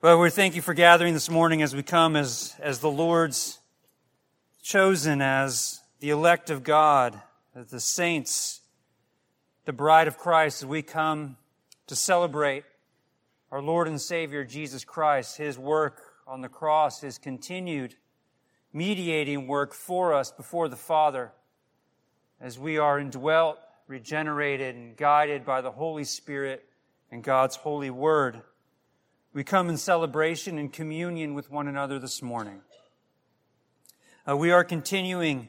But we thank you for gathering this morning as we come as, as the Lord's chosen, as the elect of God, as the saints, the bride of Christ, as we come to celebrate our Lord and Savior Jesus Christ, His work on the cross, His continued mediating work for us before the Father, as we are indwelt, regenerated, and guided by the Holy Spirit and God's holy word. We come in celebration and communion with one another this morning. Uh, we are continuing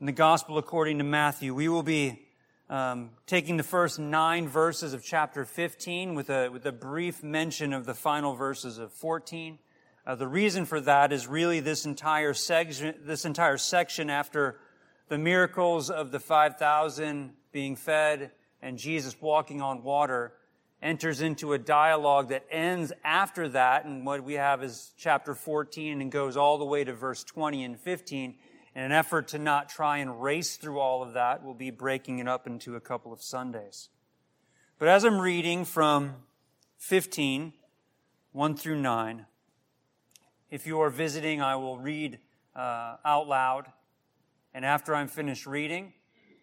in the Gospel according to Matthew. We will be um, taking the first nine verses of chapter 15 with a, with a brief mention of the final verses of 14. Uh, the reason for that is really this entire section, this entire section after the miracles of the 5,000 being fed and Jesus walking on water enters into a dialogue that ends after that. And what we have is chapter 14 and goes all the way to verse 20 and 15. In an effort to not try and race through all of that, we'll be breaking it up into a couple of Sundays. But as I'm reading from 15, 1 through 9, if you are visiting, I will read uh, out loud. And after I'm finished reading,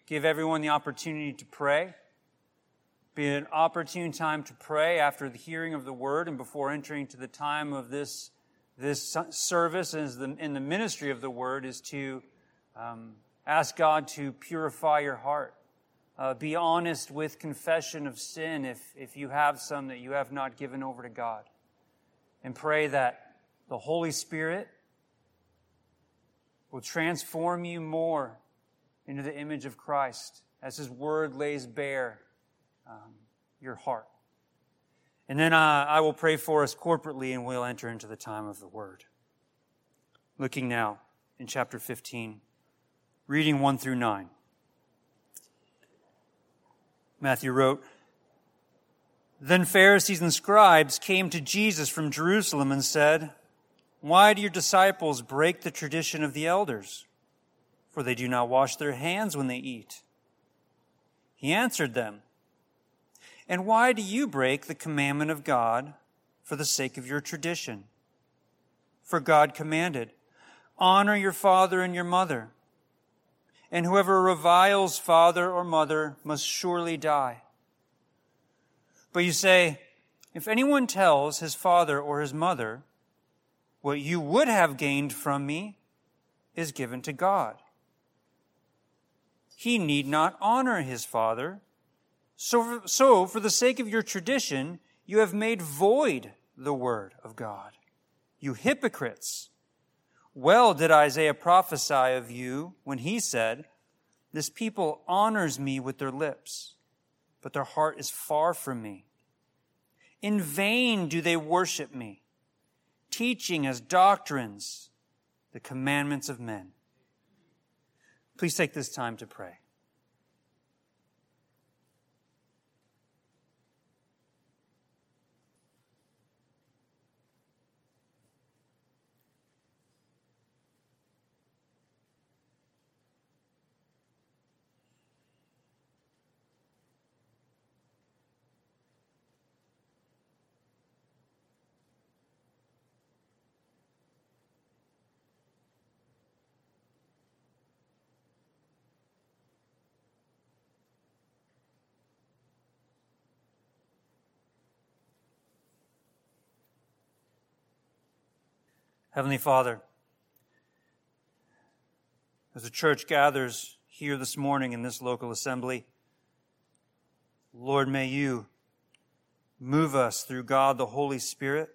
give everyone the opportunity to pray be an opportune time to pray after the hearing of the word and before entering to the time of this, this service as the, in the ministry of the word is to um, ask God to purify your heart. Uh, be honest with confession of sin if, if you have some that you have not given over to God. And pray that the Holy Spirit will transform you more into the image of Christ as His Word lays bare um, your heart. And then uh, I will pray for us corporately and we'll enter into the time of the word. Looking now in chapter 15, reading 1 through 9. Matthew wrote, Then Pharisees and scribes came to Jesus from Jerusalem and said, Why do your disciples break the tradition of the elders? For they do not wash their hands when they eat. He answered them, and why do you break the commandment of God for the sake of your tradition? For God commanded, Honor your father and your mother. And whoever reviles father or mother must surely die. But you say, if anyone tells his father or his mother, what you would have gained from me is given to God. He need not honor his father so, so, for the sake of your tradition, you have made void the word of God. You hypocrites. Well did Isaiah prophesy of you when he said, This people honors me with their lips, but their heart is far from me. In vain do they worship me, teaching as doctrines the commandments of men. Please take this time to pray. Heavenly Father, as the church gathers here this morning in this local assembly, Lord, may you move us through God the Holy Spirit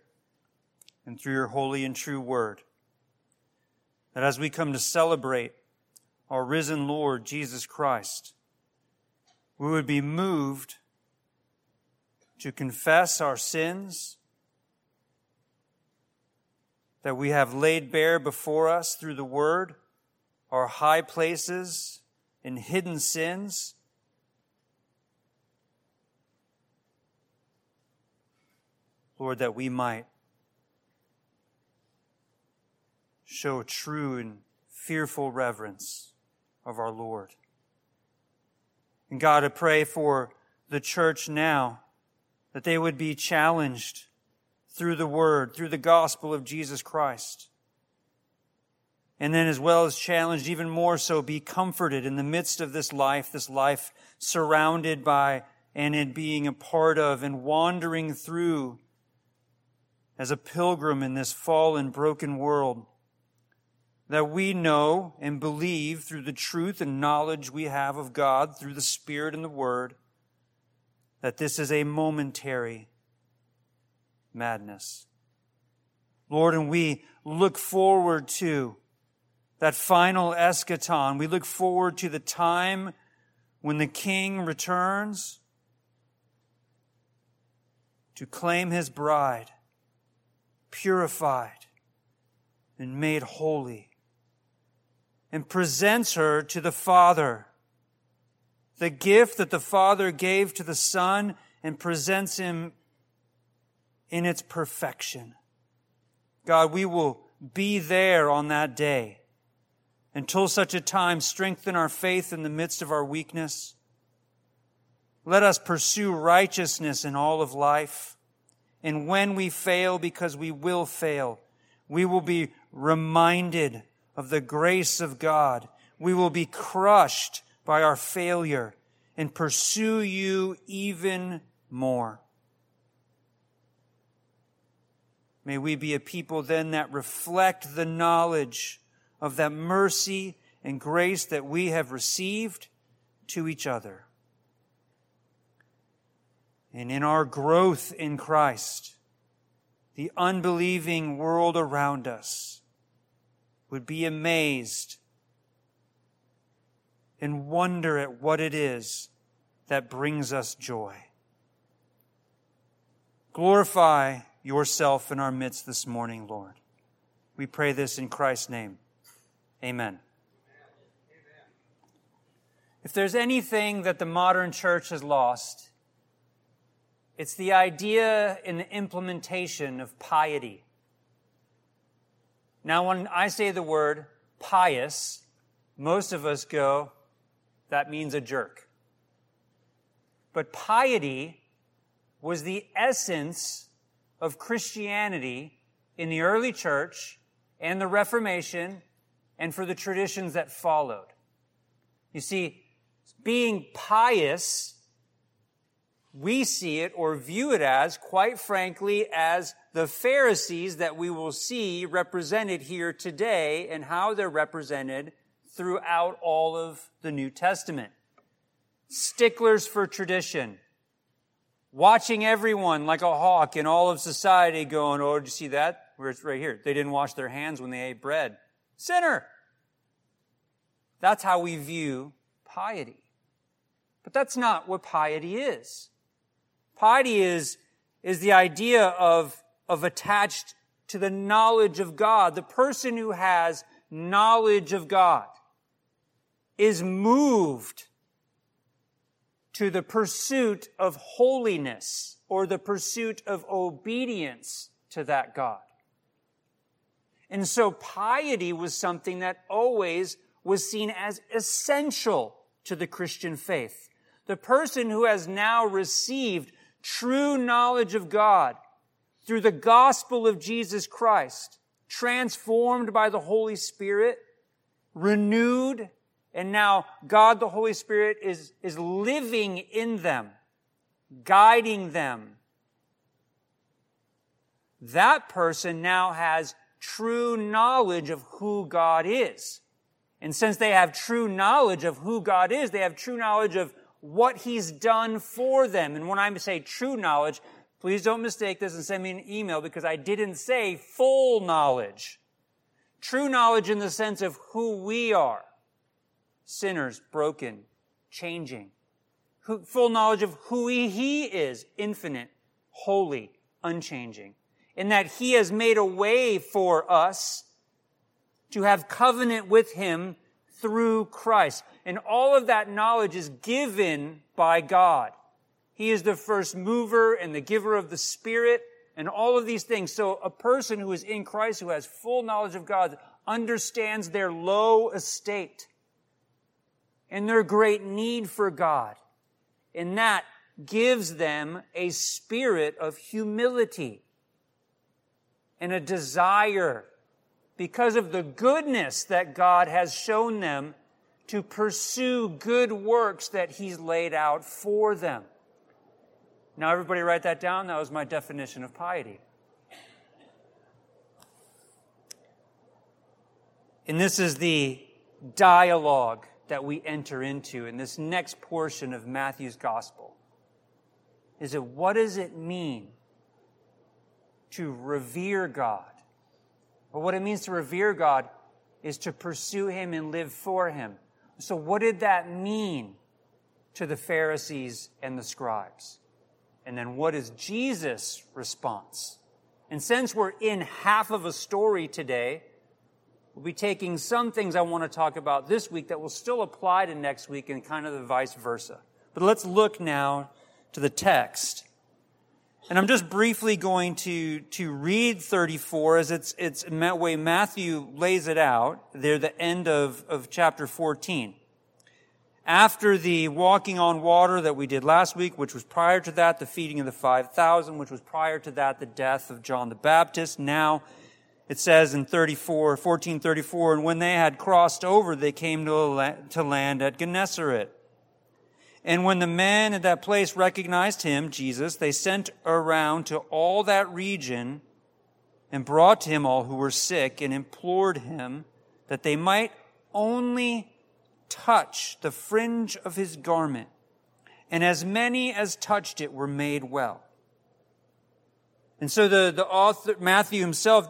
and through your holy and true word. That as we come to celebrate our risen Lord Jesus Christ, we would be moved to confess our sins that we have laid bare before us through the Word, our high places and hidden sins. Lord, that we might show true and fearful reverence of our Lord. And God, I pray for the church now that they would be challenged through the word, through the gospel of Jesus Christ. And then, as well as challenged, even more so, be comforted in the midst of this life, this life surrounded by and in being a part of and wandering through as a pilgrim in this fallen, broken world. That we know and believe through the truth and knowledge we have of God, through the Spirit and the Word, that this is a momentary madness. Lord, and we look forward to that final eschaton. We look forward to the time when the king returns to claim his bride, purified and made holy, and presents her to the Father. The gift that the Father gave to the Son and presents him in its perfection. God, we will be there on that day until such a time, strengthen our faith in the midst of our weakness. Let us pursue righteousness in all of life. And when we fail, because we will fail, we will be reminded of the grace of God. We will be crushed by our failure and pursue you even more. May we be a people then that reflect the knowledge of that mercy and grace that we have received to each other. And in our growth in Christ, the unbelieving world around us would be amazed and wonder at what it is that brings us joy. Glorify yourself in our midst this morning, Lord. We pray this in Christ's name. Amen. If there's anything that the modern church has lost, it's the idea and the implementation of piety. Now, when I say the word pious, most of us go, that means a jerk. But piety was the essence of Christianity in the early church and the Reformation and for the traditions that followed. You see, being pious, we see it or view it as, quite frankly, as the Pharisees that we will see represented here today and how they're represented throughout all of the New Testament. Sticklers for tradition. Watching everyone like a hawk in all of society going, oh, did you see that? Where it's right here. They didn't wash their hands when they ate bread. Sinner. That's how we view piety. But that's not what piety is. Piety is, is the idea of, of attached to the knowledge of God. The person who has knowledge of God is moved to the pursuit of holiness or the pursuit of obedience to that God. And so piety was something that always was seen as essential to the Christian faith. The person who has now received true knowledge of God through the gospel of Jesus Christ, transformed by the Holy Spirit, renewed, and now God the Holy Spirit is, is living in them, guiding them. That person now has true knowledge of who God is. And since they have true knowledge of who God is, they have true knowledge of what He's done for them. And when I say true knowledge, please don't mistake this and send me an email because I didn't say full knowledge. True knowledge in the sense of who we are. Sinners, broken, changing. full knowledge of who He is, infinite, holy, unchanging in that he has made a way for us to have covenant with him through Christ. And all of that knowledge is given by God. He is the first mover and the giver of the Spirit and all of these things. So a person who is in Christ, who has full knowledge of God, understands their low estate and their great need for God. And that gives them a spirit of humility and a desire because of the goodness that God has shown them to pursue good works that He's laid out for them. Now, everybody write that down. That was my definition of piety. And this is the dialogue that we enter into in this next portion of Matthew's gospel. Is it what does it mean to revere God? Well, what it means to revere God is to pursue Him and live for Him. So, what did that mean to the Pharisees and the scribes? And then, what is Jesus' response? And since we're in half of a story today, we'll be taking some things I want to talk about this week that will still apply to next week and kind of the vice versa. But let's look now to the text. And I'm just briefly going to, to read 34 as it's, it's way Matthew lays it out there, the end of, of chapter 14. After the walking on water that we did last week, which was prior to that, the feeding of the 5,000, which was prior to that, the death of John the Baptist. Now, it says in 34, 1434, and when they had crossed over, they came to, to land at Gennesaret. And when the men at that place recognized him, Jesus, they sent around to all that region and brought to him all who were sick and implored him that they might only touch the fringe of his garment. And as many as touched it were made well. And so the, the author, Matthew himself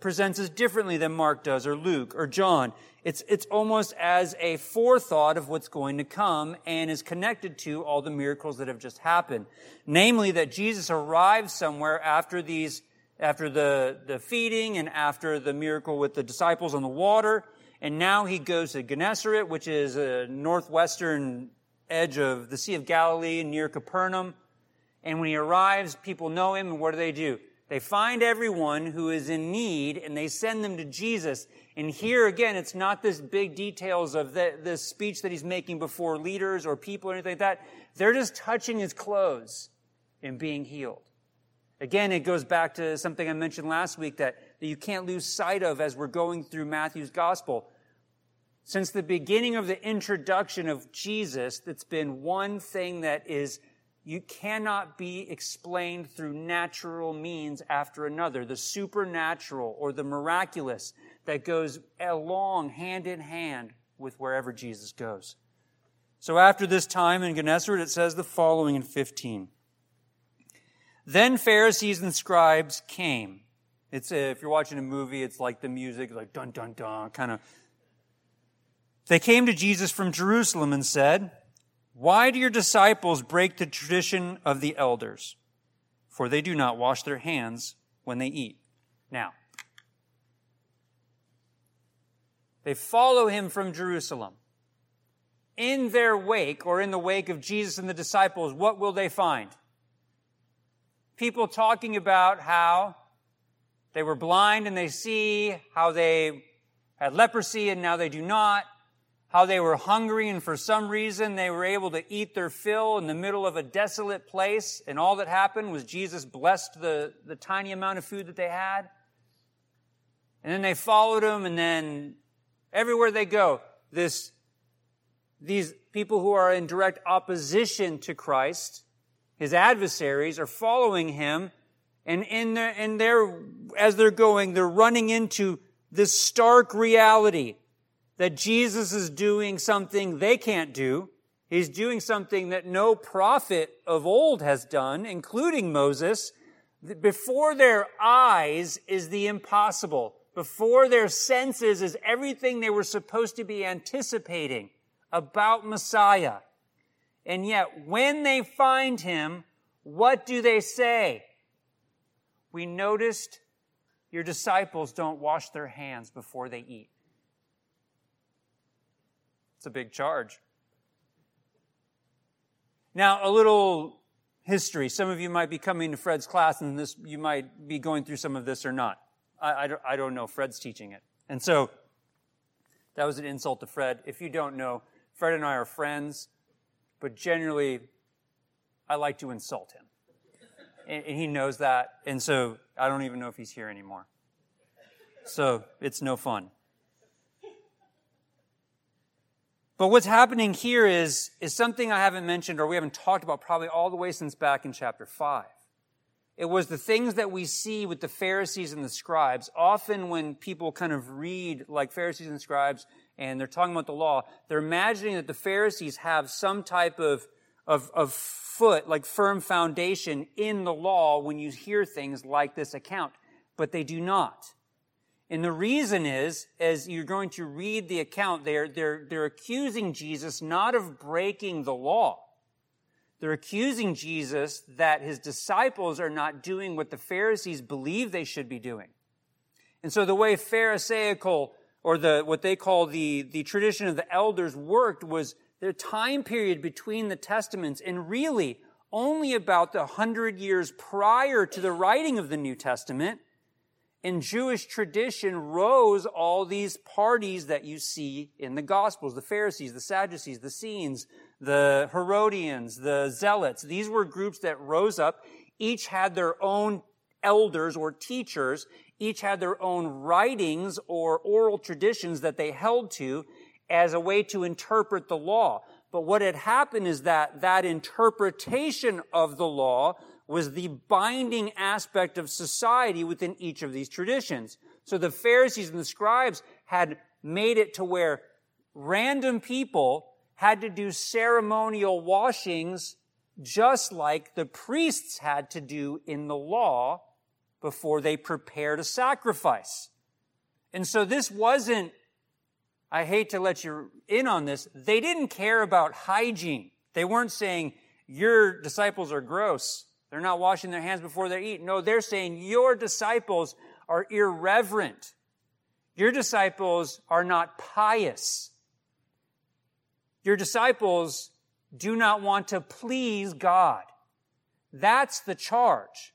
presents us differently than Mark does or Luke or John. It's, it's almost as a forethought of what's going to come and is connected to all the miracles that have just happened. Namely, that Jesus arrives somewhere after these, after the, the feeding and after the miracle with the disciples on the water. And now he goes to Gennesaret, which is a northwestern edge of the Sea of Galilee near Capernaum. And when he arrives, people know him, and what do they do? They find everyone who is in need and they send them to Jesus. And here again, it's not this big details of the, this speech that he's making before leaders or people or anything like that. They're just touching his clothes and being healed. Again, it goes back to something I mentioned last week that, that you can't lose sight of as we're going through Matthew's gospel. Since the beginning of the introduction of Jesus, that's been one thing that is you cannot be explained through natural means after another. The supernatural or the miraculous that goes along hand in hand with wherever Jesus goes. So after this time in Gennesaret, it says the following in 15. Then Pharisees and scribes came. It's a, if you're watching a movie, it's like the music, like dun dun dun, kind of. They came to Jesus from Jerusalem and said, why do your disciples break the tradition of the elders? For they do not wash their hands when they eat. Now, they follow him from Jerusalem. In their wake, or in the wake of Jesus and the disciples, what will they find? People talking about how they were blind and they see, how they had leprosy and now they do not, how they were hungry and for some reason they were able to eat their fill in the middle of a desolate place. And all that happened was Jesus blessed the, the tiny amount of food that they had. And then they followed him and then everywhere they go, this, these people who are in direct opposition to Christ, his adversaries, are following him. And in their, in their, as they're going, they're running into this stark reality that Jesus is doing something they can't do. He's doing something that no prophet of old has done, including Moses. Before their eyes is the impossible. Before their senses is everything they were supposed to be anticipating about Messiah. And yet, when they find him, what do they say? We noticed your disciples don't wash their hands before they eat. It's a big charge. Now, a little history. Some of you might be coming to Fred's class and this, you might be going through some of this or not. I, I, don't, I don't know. Fred's teaching it. And so, that was an insult to Fred. If you don't know, Fred and I are friends, but generally, I like to insult him. and he knows that. And so I don't even know if he's here anymore. So it's no fun. But what's happening here is, is something I haven't mentioned or we haven't talked about probably all the way since back in chapter 5. It was the things that we see with the Pharisees and the scribes. Often when people kind of read like Pharisees and scribes and they're talking about the law, they're imagining that the Pharisees have some type of, of, of foot, like firm foundation in the law when you hear things like this account. But they do not. And the reason is, as you're going to read the account, they're, they're, they're accusing Jesus not of breaking the law. They're accusing Jesus that his disciples are not doing what the Pharisees believe they should be doing. And so the way Pharisaical, or the, what they call the, the tradition of the elders worked was the time period between the testaments and really only about the hundred years prior to the writing of the New Testament in Jewish tradition rose all these parties that you see in the Gospels the Pharisees, the Sadducees, the Essenes, the Herodians, the Zealots. These were groups that rose up. Each had their own elders or teachers. Each had their own writings or oral traditions that they held to as a way to interpret the law. But what had happened is that that interpretation of the law was the binding aspect of society within each of these traditions. So the Pharisees and the scribes had made it to where random people had to do ceremonial washings just like the priests had to do in the law before they prepared a sacrifice. And so this wasn't, I hate to let you in on this, they didn't care about hygiene. They weren't saying, your disciples are gross. They're not washing their hands before they eat. No, they're saying your disciples are irreverent. Your disciples are not pious. Your disciples do not want to please God. That's the charge.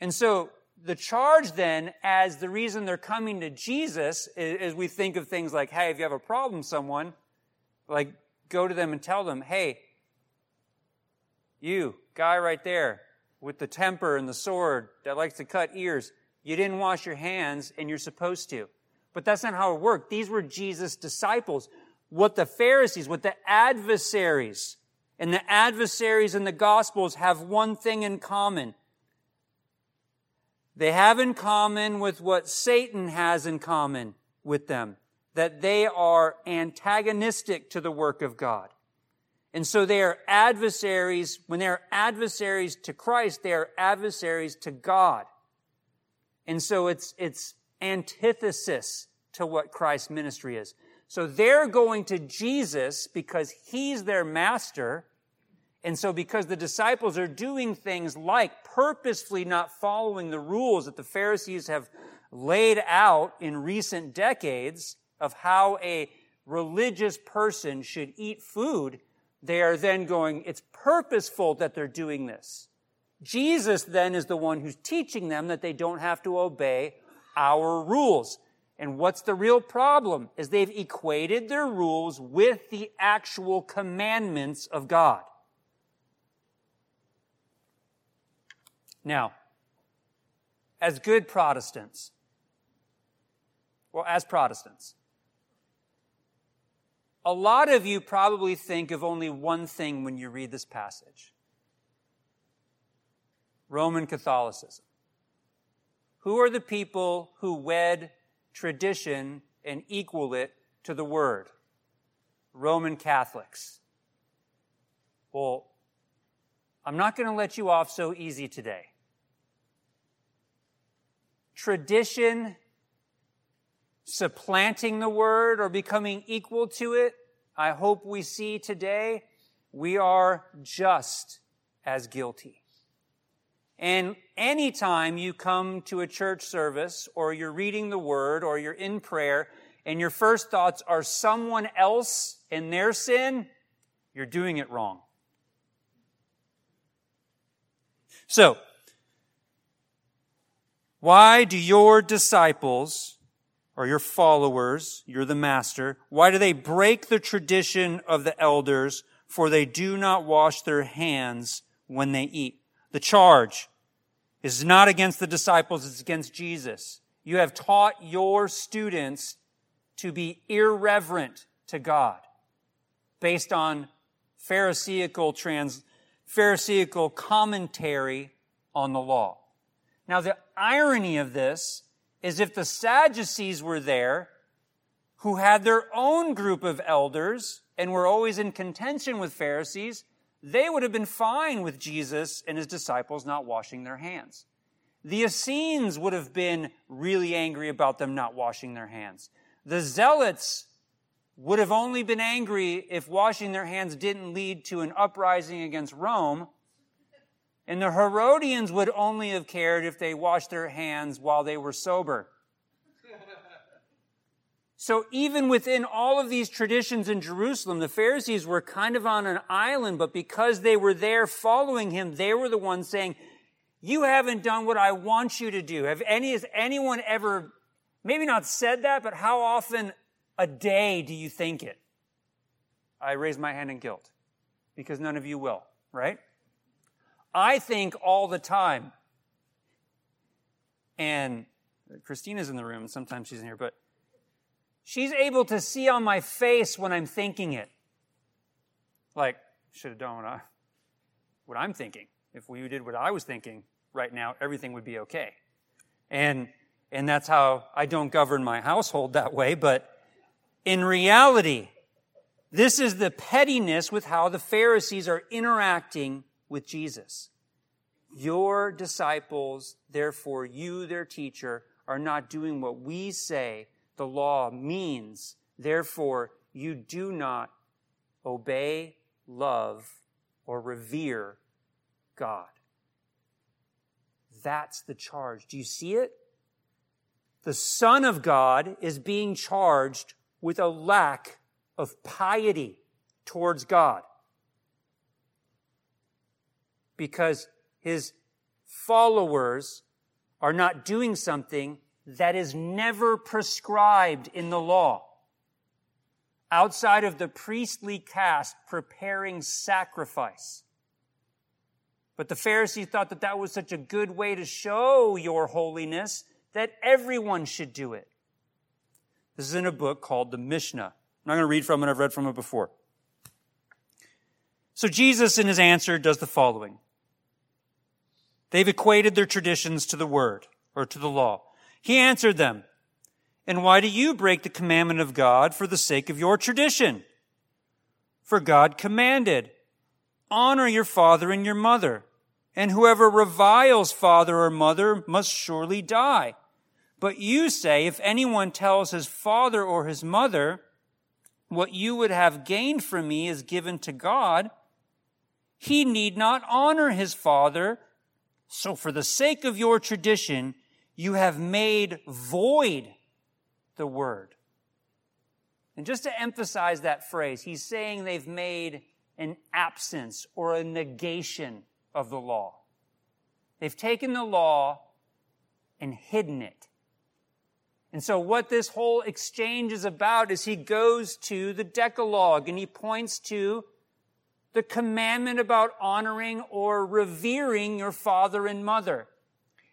And so the charge then, as the reason they're coming to Jesus, is we think of things like, hey, if you have a problem someone, like go to them and tell them, hey, you, guy right there, with the temper and the sword that likes to cut ears, you didn't wash your hands and you're supposed to. But that's not how it worked. These were Jesus' disciples. What the Pharisees, what the adversaries, and the adversaries in the Gospels have one thing in common. They have in common with what Satan has in common with them, that they are antagonistic to the work of God. And so they are adversaries. When they are adversaries to Christ, they are adversaries to God. And so it's, it's antithesis to what Christ's ministry is. So they're going to Jesus because he's their master. And so because the disciples are doing things like purposefully not following the rules that the Pharisees have laid out in recent decades of how a religious person should eat food, they are then going, it's purposeful that they're doing this. Jesus then is the one who's teaching them that they don't have to obey our rules. And what's the real problem? Is they've equated their rules with the actual commandments of God. Now, as good Protestants, well, as Protestants, a lot of you probably think of only one thing when you read this passage Roman Catholicism. Who are the people who wed tradition and equal it to the word? Roman Catholics. Well, I'm not going to let you off so easy today. Tradition supplanting the word or becoming equal to it, I hope we see today we are just as guilty. And anytime you come to a church service or you're reading the word or you're in prayer and your first thoughts are someone else and their sin, you're doing it wrong. So, why do your disciples your followers, you're the master, why do they break the tradition of the elders? For they do not wash their hands when they eat. The charge is not against the disciples, it's against Jesus. You have taught your students to be irreverent to God based on Pharisaical trans, Pharisaical commentary on the law. Now, the irony of this is if the Sadducees were there, who had their own group of elders and were always in contention with Pharisees, they would have been fine with Jesus and his disciples not washing their hands. The Essenes would have been really angry about them not washing their hands. The Zealots would have only been angry if washing their hands didn't lead to an uprising against Rome. And the Herodians would only have cared if they washed their hands while they were sober. So even within all of these traditions in Jerusalem, the Pharisees were kind of on an island, but because they were there following him, they were the ones saying, you haven't done what I want you to do. Have any, has anyone ever, maybe not said that, but how often a day do you think it? I raise my hand in guilt because none of you will, right? I think all the time. And Christina's in the room. Sometimes she's in here, but she's able to see on my face when I'm thinking it. Like, should have done what, I, what I'm thinking. If we did what I was thinking right now, everything would be okay. And, and that's how I don't govern my household that way, but in reality, this is the pettiness with how the Pharisees are interacting with Jesus. Your disciples, therefore you, their teacher, are not doing what we say the law means. Therefore, you do not obey, love, or revere God. That's the charge. Do you see it? The Son of God is being charged with a lack of piety towards God. Because his followers are not doing something that is never prescribed in the law. Outside of the priestly caste preparing sacrifice. But the Pharisees thought that that was such a good way to show your holiness that everyone should do it. This is in a book called the Mishnah. I'm not going to read from it, I've read from it before. So Jesus, in his answer, does the following. They've equated their traditions to the word or to the law. He answered them, And why do you break the commandment of God for the sake of your tradition? For God commanded, Honor your father and your mother, and whoever reviles father or mother must surely die. But you say, if anyone tells his father or his mother, what you would have gained from me is given to God, he need not honor his father. So for the sake of your tradition, you have made void the word. And just to emphasize that phrase, he's saying they've made an absence or a negation of the law. They've taken the law and hidden it. And so what this whole exchange is about is he goes to the Decalogue and he points to the commandment about honoring or revering your father and mother.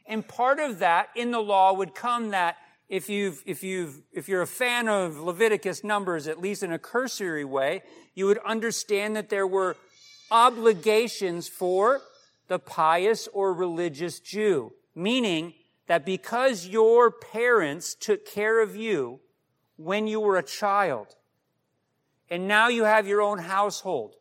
And part of that in the law would come that if you've, if you've, if you're a fan of Leviticus numbers, at least in a cursory way, you would understand that there were obligations for the pious or religious Jew. Meaning, that because your parents took care of you when you were a child, and now you have your own household,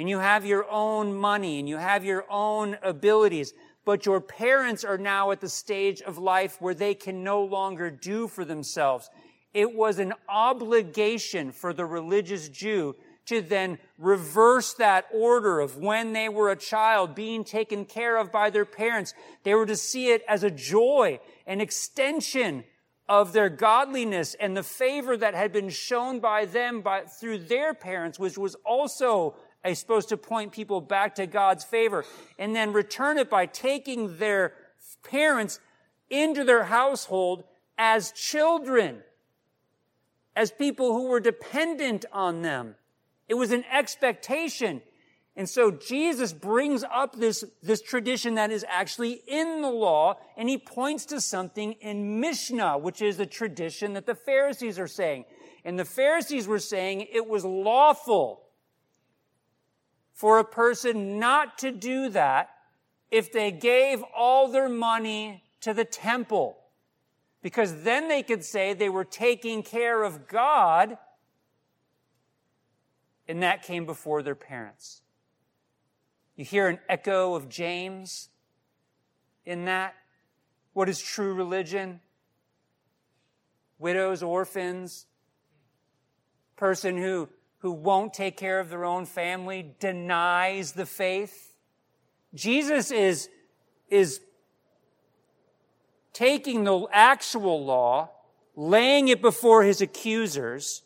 and you have your own money, and you have your own abilities, but your parents are now at the stage of life where they can no longer do for themselves. It was an obligation for the religious Jew to then reverse that order of when they were a child being taken care of by their parents. They were to see it as a joy, an extension of their godliness and the favor that had been shown by them by, through their parents, which was also a, supposed to point people back to God's favor, and then return it by taking their parents into their household as children, as people who were dependent on them. It was an expectation. And so Jesus brings up this, this tradition that is actually in the law, and he points to something in Mishnah, which is the tradition that the Pharisees are saying. And the Pharisees were saying it was lawful for a person not to do that if they gave all their money to the temple. Because then they could say they were taking care of God, and that came before their parents. You hear an echo of James in that. What is true religion? Widows, orphans, person who, who won't take care of their own family, denies the faith. Jesus is, is taking the actual law, laying it before his accusers,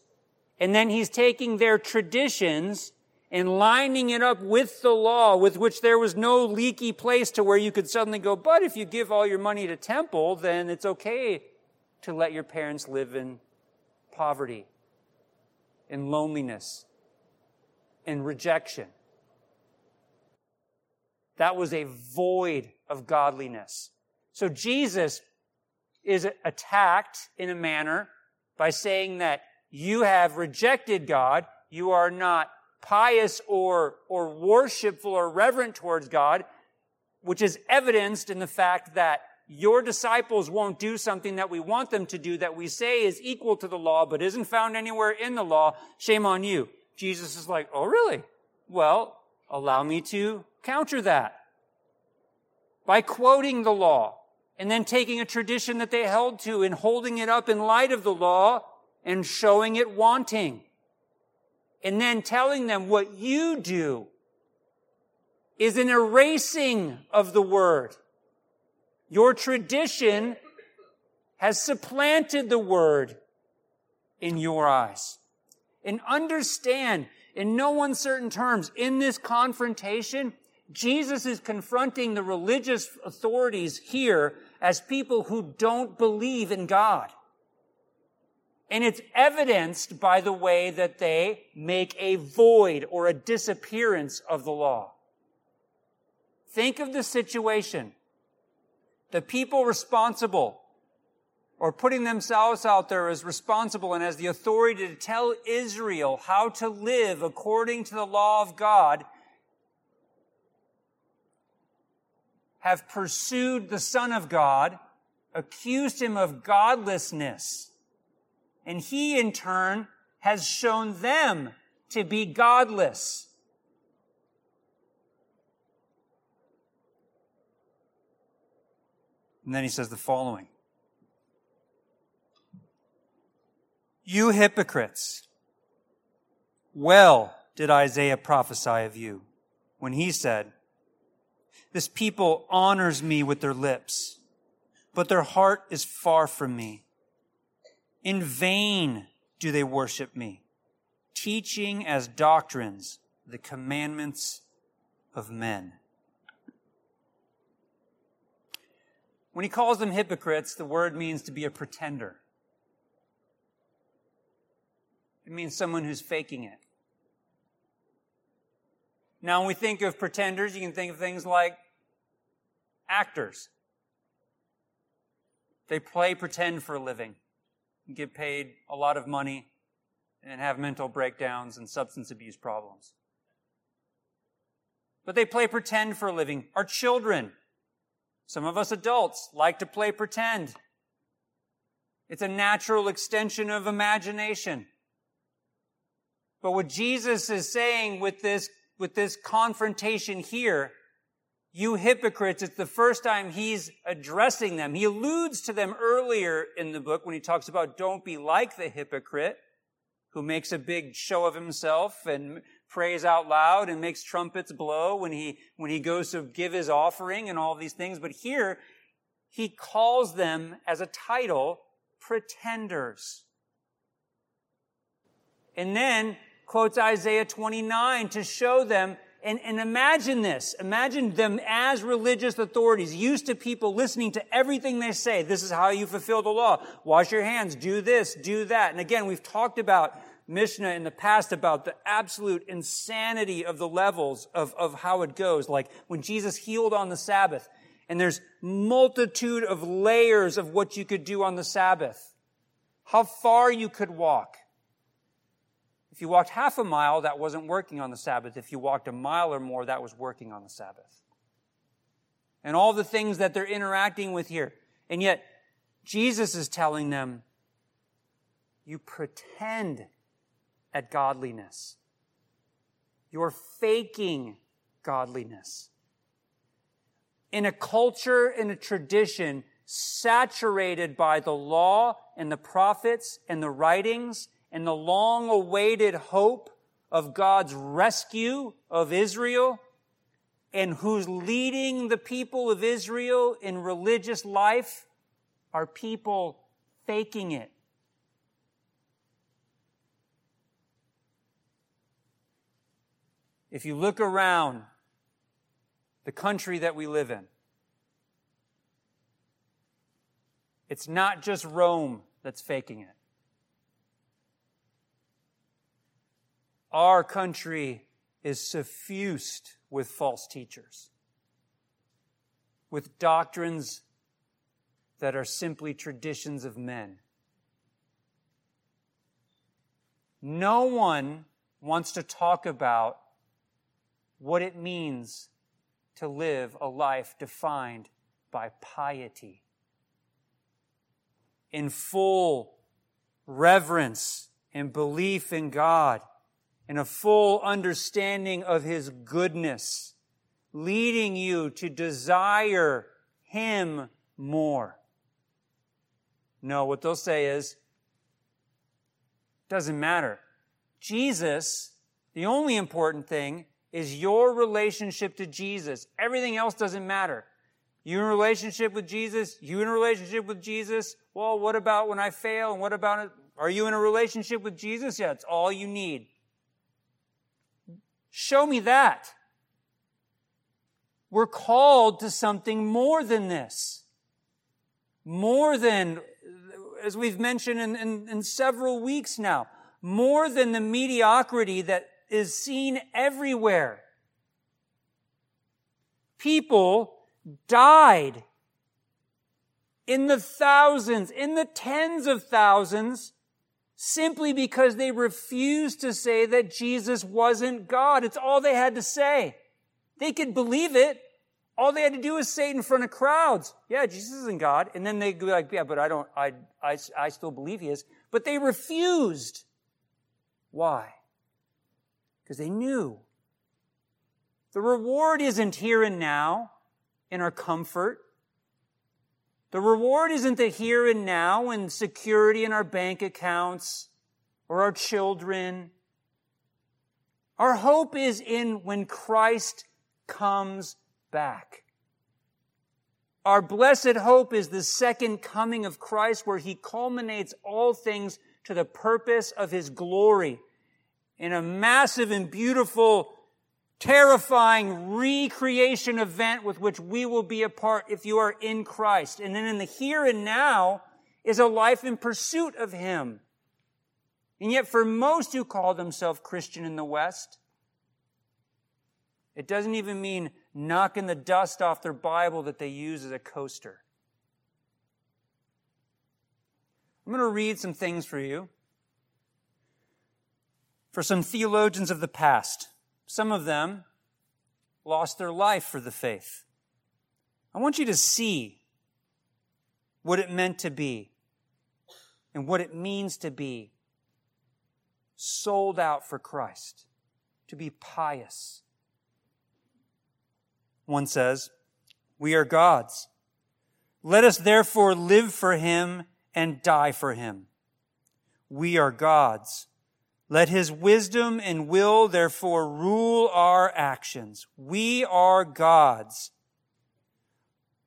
and then he's taking their traditions and lining it up with the law, with which there was no leaky place to where you could suddenly go, but if you give all your money to temple, then it's okay to let your parents live in poverty, in loneliness, and rejection. That was a void of godliness. So Jesus is attacked in a manner by saying that you have rejected God, you are not pious or, or worshipful or reverent towards God, which is evidenced in the fact that your disciples won't do something that we want them to do that we say is equal to the law, but isn't found anywhere in the law. Shame on you. Jesus is like, oh, really? Well, allow me to counter that by quoting the law and then taking a tradition that they held to and holding it up in light of the law and showing it wanting and then telling them what you do is an erasing of the word. Your tradition has supplanted the word in your eyes. And understand in no uncertain terms, in this confrontation, Jesus is confronting the religious authorities here as people who don't believe in God. And it's evidenced by the way that they make a void or a disappearance of the law. Think of the situation. The people responsible or putting themselves out there as responsible and as the authority to tell Israel how to live according to the law of God have pursued the Son of God, accused him of godlessness and he in turn has shown them to be godless. And then he says the following. You hypocrites, well did Isaiah prophesy of you when he said, This people honors me with their lips, but their heart is far from me. In vain do they worship me, teaching as doctrines the commandments of men. When he calls them hypocrites, the word means to be a pretender. It means someone who's faking it. Now, when we think of pretenders, you can think of things like actors. They play pretend for a living get paid a lot of money and have mental breakdowns and substance abuse problems. But they play pretend for a living. Our children, some of us adults, like to play pretend. It's a natural extension of imagination. But what Jesus is saying with this, with this confrontation here you hypocrites, it's the first time he's addressing them. He alludes to them earlier in the book when he talks about don't be like the hypocrite who makes a big show of himself and prays out loud and makes trumpets blow when he, when he goes to give his offering and all these things. But here, he calls them as a title, pretenders. And then quotes Isaiah 29 to show them and, and imagine this. Imagine them as religious authorities, used to people listening to everything they say. This is how you fulfill the law. Wash your hands. Do this. Do that. And again, we've talked about Mishnah in the past about the absolute insanity of the levels of, of how it goes. Like when Jesus healed on the Sabbath, and there's multitude of layers of what you could do on the Sabbath. How far you could walk. If you walked half a mile, that wasn't working on the Sabbath. If you walked a mile or more, that was working on the Sabbath. And all the things that they're interacting with here. And yet, Jesus is telling them, you pretend at godliness. You're faking godliness. In a culture, in a tradition saturated by the law and the prophets and the writings and the long awaited hope of God's rescue of Israel and who's leading the people of Israel in religious life are people faking it. If you look around the country that we live in, it's not just Rome that's faking it. Our country is suffused with false teachers, with doctrines that are simply traditions of men. No one wants to talk about what it means to live a life defined by piety. In full reverence and belief in God, and a full understanding of His goodness, leading you to desire Him more. No, what they'll say is, doesn't matter. Jesus, the only important thing is your relationship to Jesus. Everything else doesn't matter. You in relationship with Jesus? You in a relationship with Jesus? Well, what about when I fail? And what about it? Are you in a relationship with Jesus? Yeah, it's all you need. Show me that. We're called to something more than this. More than, as we've mentioned in, in, in several weeks now, more than the mediocrity that is seen everywhere. People died in the thousands, in the tens of thousands, simply because they refused to say that Jesus wasn't God. It's all they had to say. They could believe it. All they had to do was say it in front of crowds. Yeah, Jesus isn't God. And then they'd be like, yeah, but I don't, I, I, I still believe he is. But they refused. Why? Because they knew. The reward isn't here and now in our comfort. The reward isn't the here and now and security in our bank accounts or our children. Our hope is in when Christ comes back. Our blessed hope is the second coming of Christ where he culminates all things to the purpose of his glory in a massive and beautiful, terrifying recreation event with which we will be a part if you are in Christ. And then in the here and now is a life in pursuit of Him. And yet for most who call themselves Christian in the West, it doesn't even mean knocking the dust off their Bible that they use as a coaster. I'm going to read some things for you for some theologians of the past. Some of them lost their life for the faith. I want you to see what it meant to be and what it means to be sold out for Christ, to be pious. One says, We are God's. Let us therefore live for Him and die for Him. We are God's. Let his wisdom and will therefore rule our actions. We are God's.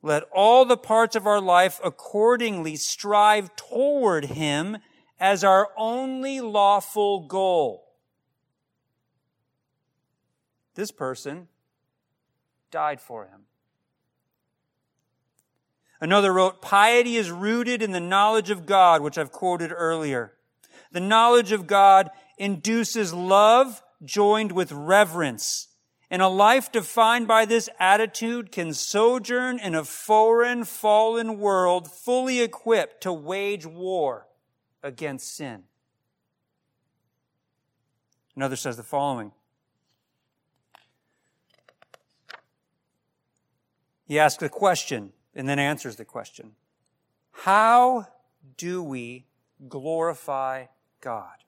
Let all the parts of our life accordingly strive toward him as our only lawful goal. This person died for him. Another wrote, piety is rooted in the knowledge of God, which I've quoted earlier. The knowledge of God induces love joined with reverence. And a life defined by this attitude can sojourn in a foreign, fallen world fully equipped to wage war against sin. Another says the following. He asks a question and then answers the question. How do we glorify God?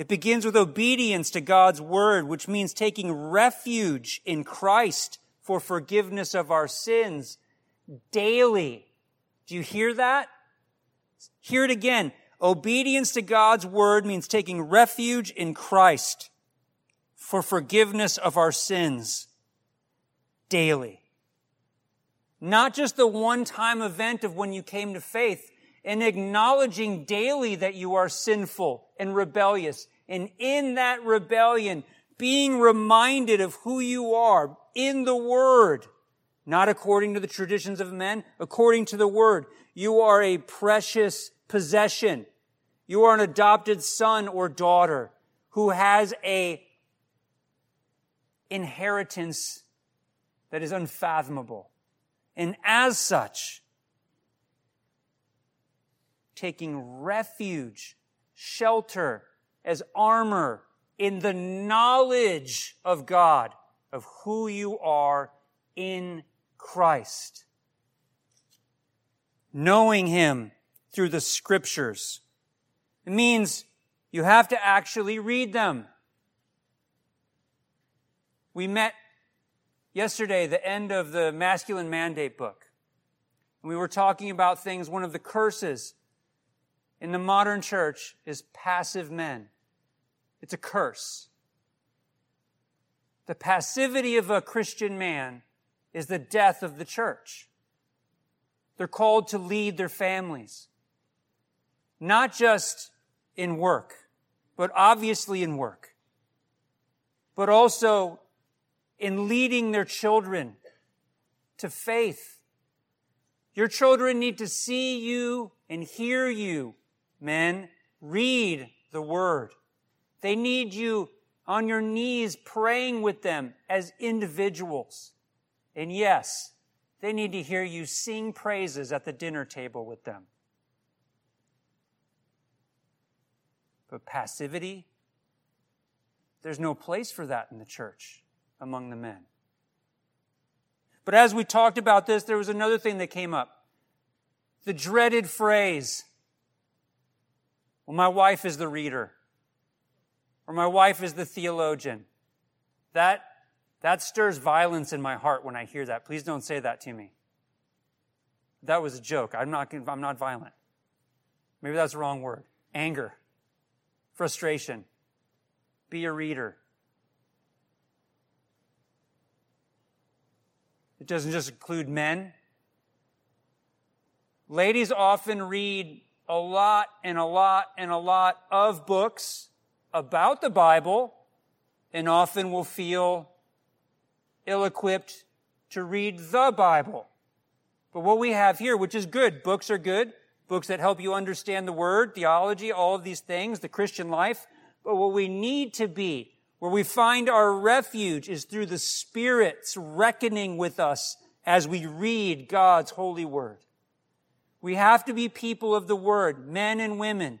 It begins with obedience to God's word, which means taking refuge in Christ for forgiveness of our sins daily. Do you hear that? Hear it again. Obedience to God's word means taking refuge in Christ for forgiveness of our sins daily. Not just the one time event of when you came to faith, and acknowledging daily that you are sinful and rebellious. And in that rebellion, being reminded of who you are in the Word, not according to the traditions of men, according to the Word. You are a precious possession. You are an adopted son or daughter who has a inheritance that is unfathomable. And as such, taking refuge, shelter, as armor in the knowledge of God, of who you are in Christ. Knowing Him through the scriptures. It means you have to actually read them. We met yesterday, the end of the masculine mandate book. And we were talking about things, one of the curses in the modern church is passive men. It's a curse. The passivity of a Christian man is the death of the church. They're called to lead their families, not just in work, but obviously in work, but also in leading their children to faith. Your children need to see you and hear you Men, read the word. They need you on your knees praying with them as individuals. And yes, they need to hear you sing praises at the dinner table with them. But passivity, there's no place for that in the church among the men. But as we talked about this, there was another thing that came up. The dreaded phrase, well, my wife is the reader, or my wife is the theologian. That, that stirs violence in my heart when I hear that. Please don't say that to me. That was a joke. I'm not, I'm not violent. Maybe that's the wrong word. Anger, frustration. Be a reader. It doesn't just include men. Ladies often read a lot and a lot and a lot of books about the Bible and often will feel ill equipped to read the Bible. But what we have here, which is good, books are good, books that help you understand the Word, theology, all of these things, the Christian life. But what we need to be, where we find our refuge, is through the Spirit's reckoning with us as we read God's holy Word. We have to be people of the word, men and women,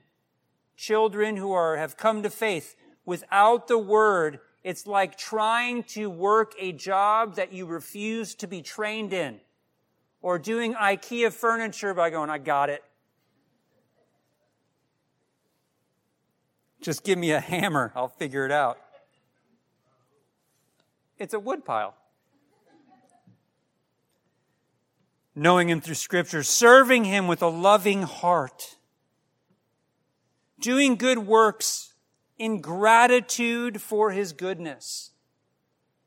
children who are, have come to faith. Without the word, it's like trying to work a job that you refuse to be trained in or doing IKEA furniture by going, I got it. Just give me a hammer. I'll figure it out. It's a wood knowing Him through Scripture, serving Him with a loving heart, doing good works in gratitude for His goodness.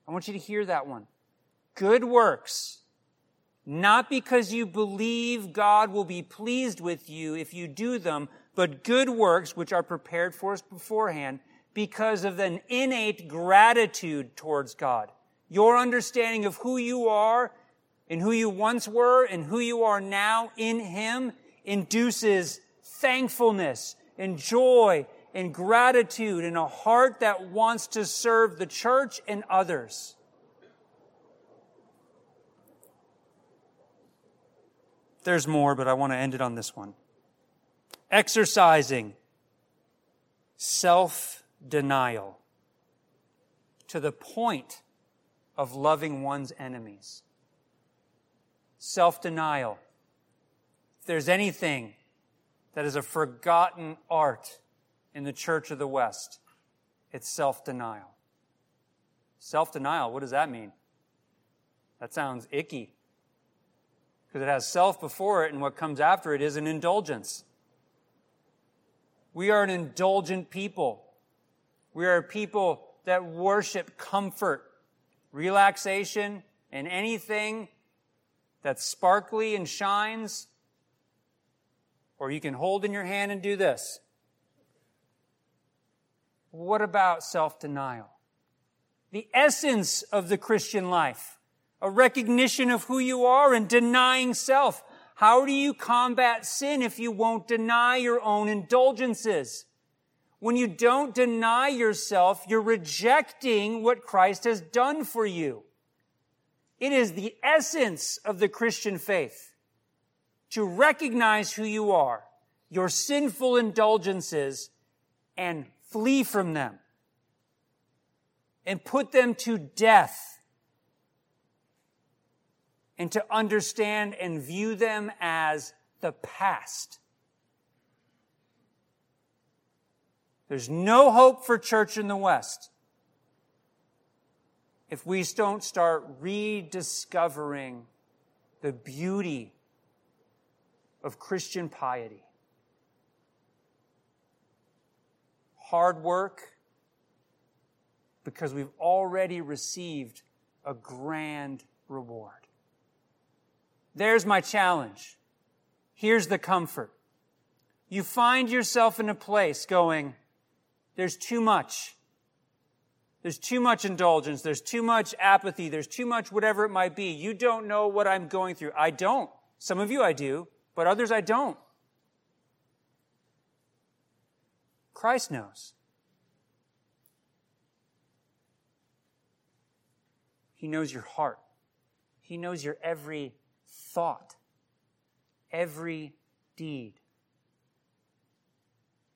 I want you to hear that one. Good works. Not because you believe God will be pleased with you if you do them, but good works which are prepared for us beforehand because of an innate gratitude towards God. Your understanding of who you are and who you once were and who you are now in Him induces thankfulness and joy and gratitude and a heart that wants to serve the church and others. There's more, but I want to end it on this one. Exercising self denial to the point of loving one's enemies. Self denial. If there's anything that is a forgotten art in the Church of the West, it's self denial. Self denial, what does that mean? That sounds icky. Because it has self before it, and what comes after it is an indulgence. We are an indulgent people. We are a people that worship comfort, relaxation, and anything that's sparkly and shines. Or you can hold in your hand and do this. What about self denial? The essence of the Christian life, a recognition of who you are and denying self. How do you combat sin if you won't deny your own indulgences? When you don't deny yourself, you're rejecting what Christ has done for you. It is the essence of the Christian faith to recognize who you are, your sinful indulgences, and flee from them and put them to death and to understand and view them as the past. There's no hope for church in the West if we don't start rediscovering the beauty of Christian piety. Hard work, because we've already received a grand reward. There's my challenge. Here's the comfort. You find yourself in a place going, there's too much. There's too much indulgence. There's too much apathy. There's too much whatever it might be. You don't know what I'm going through. I don't. Some of you I do, but others I don't. Christ knows. He knows your heart. He knows your every thought, every deed.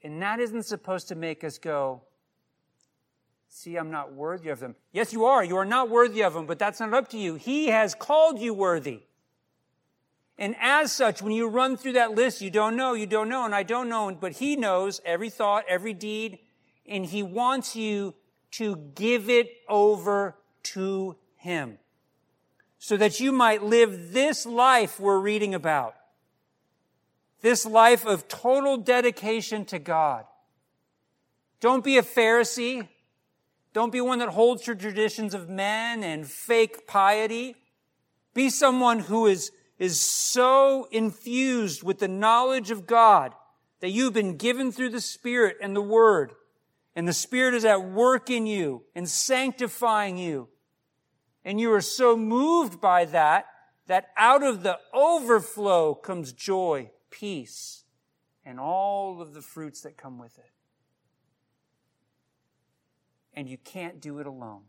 And that isn't supposed to make us go, see, I'm not worthy of them. Yes, you are. You are not worthy of them, but that's not up to you. He has called you worthy. And as such, when you run through that list, you don't know, you don't know, and I don't know, but He knows every thought, every deed, and He wants you to give it over to Him so that you might live this life we're reading about. This life of total dedication to God. Don't be a Pharisee. Don't be one that holds to traditions of men and fake piety. Be someone who is, is so infused with the knowledge of God that you've been given through the Spirit and the Word. And the Spirit is at work in you and sanctifying you and you are so moved by that, that out of the overflow comes joy, peace, and all of the fruits that come with it. And you can't do it alone.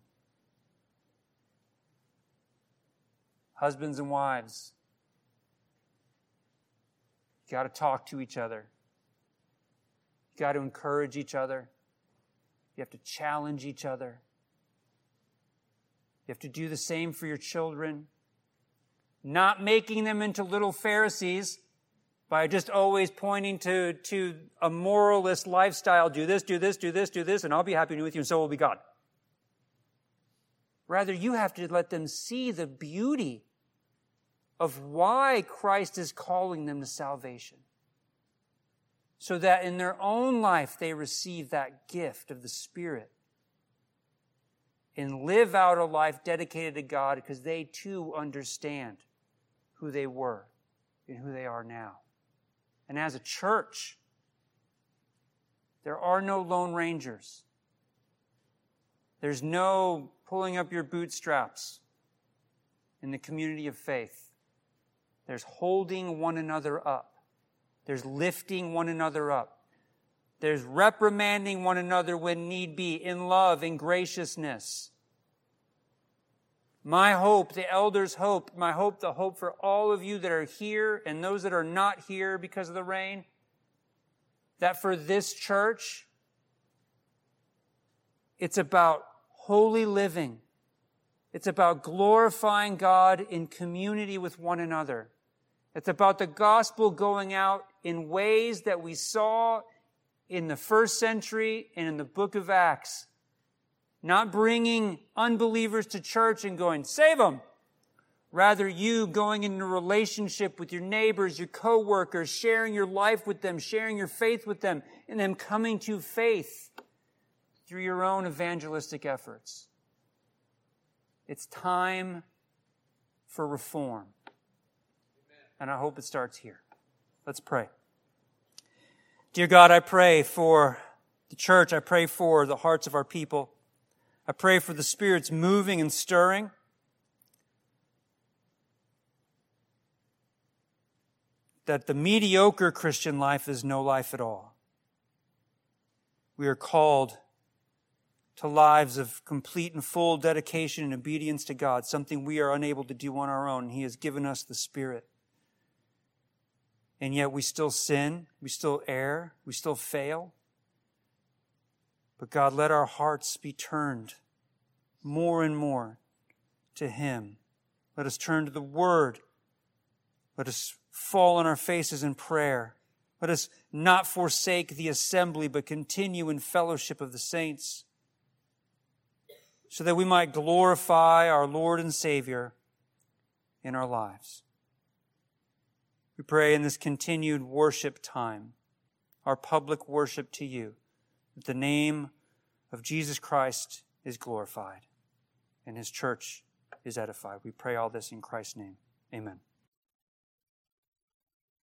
Husbands and wives, you got to talk to each other. You got to encourage each other. You have to challenge each other. You have to do the same for your children. Not making them into little Pharisees by just always pointing to, to a moralist lifestyle. Do this, do this, do this, do this, and I'll be happy with you, and so will be God. Rather, you have to let them see the beauty of why Christ is calling them to salvation. So that in their own life they receive that gift of the Spirit and live out a life dedicated to God because they too understand who they were and who they are now. And as a church, there are no lone rangers. There's no pulling up your bootstraps in the community of faith. There's holding one another up. There's lifting one another up. There's reprimanding one another when need be in love, in graciousness. My hope, the elders' hope, my hope, the hope for all of you that are here and those that are not here because of the rain, that for this church, it's about holy living. It's about glorifying God in community with one another. It's about the gospel going out in ways that we saw in the first century and in the book of Acts. Not bringing unbelievers to church and going, save them. Rather, you going into relationship with your neighbors, your coworkers, sharing your life with them, sharing your faith with them, and them coming to faith through your own evangelistic efforts. It's time for reform. And I hope it starts here. Let's pray. Dear God, I pray for the church. I pray for the hearts of our people. I pray for the Spirit's moving and stirring. That the mediocre Christian life is no life at all. We are called to lives of complete and full dedication and obedience to God, something we are unable to do on our own. He has given us the Spirit and yet we still sin, we still err, we still fail. But God, let our hearts be turned more and more to Him. Let us turn to the Word. Let us fall on our faces in prayer. Let us not forsake the assembly, but continue in fellowship of the saints, so that we might glorify our Lord and Savior in our lives. We pray in this continued worship time, our public worship to you, that the name of Jesus Christ is glorified and his church is edified. We pray all this in Christ's name. Amen.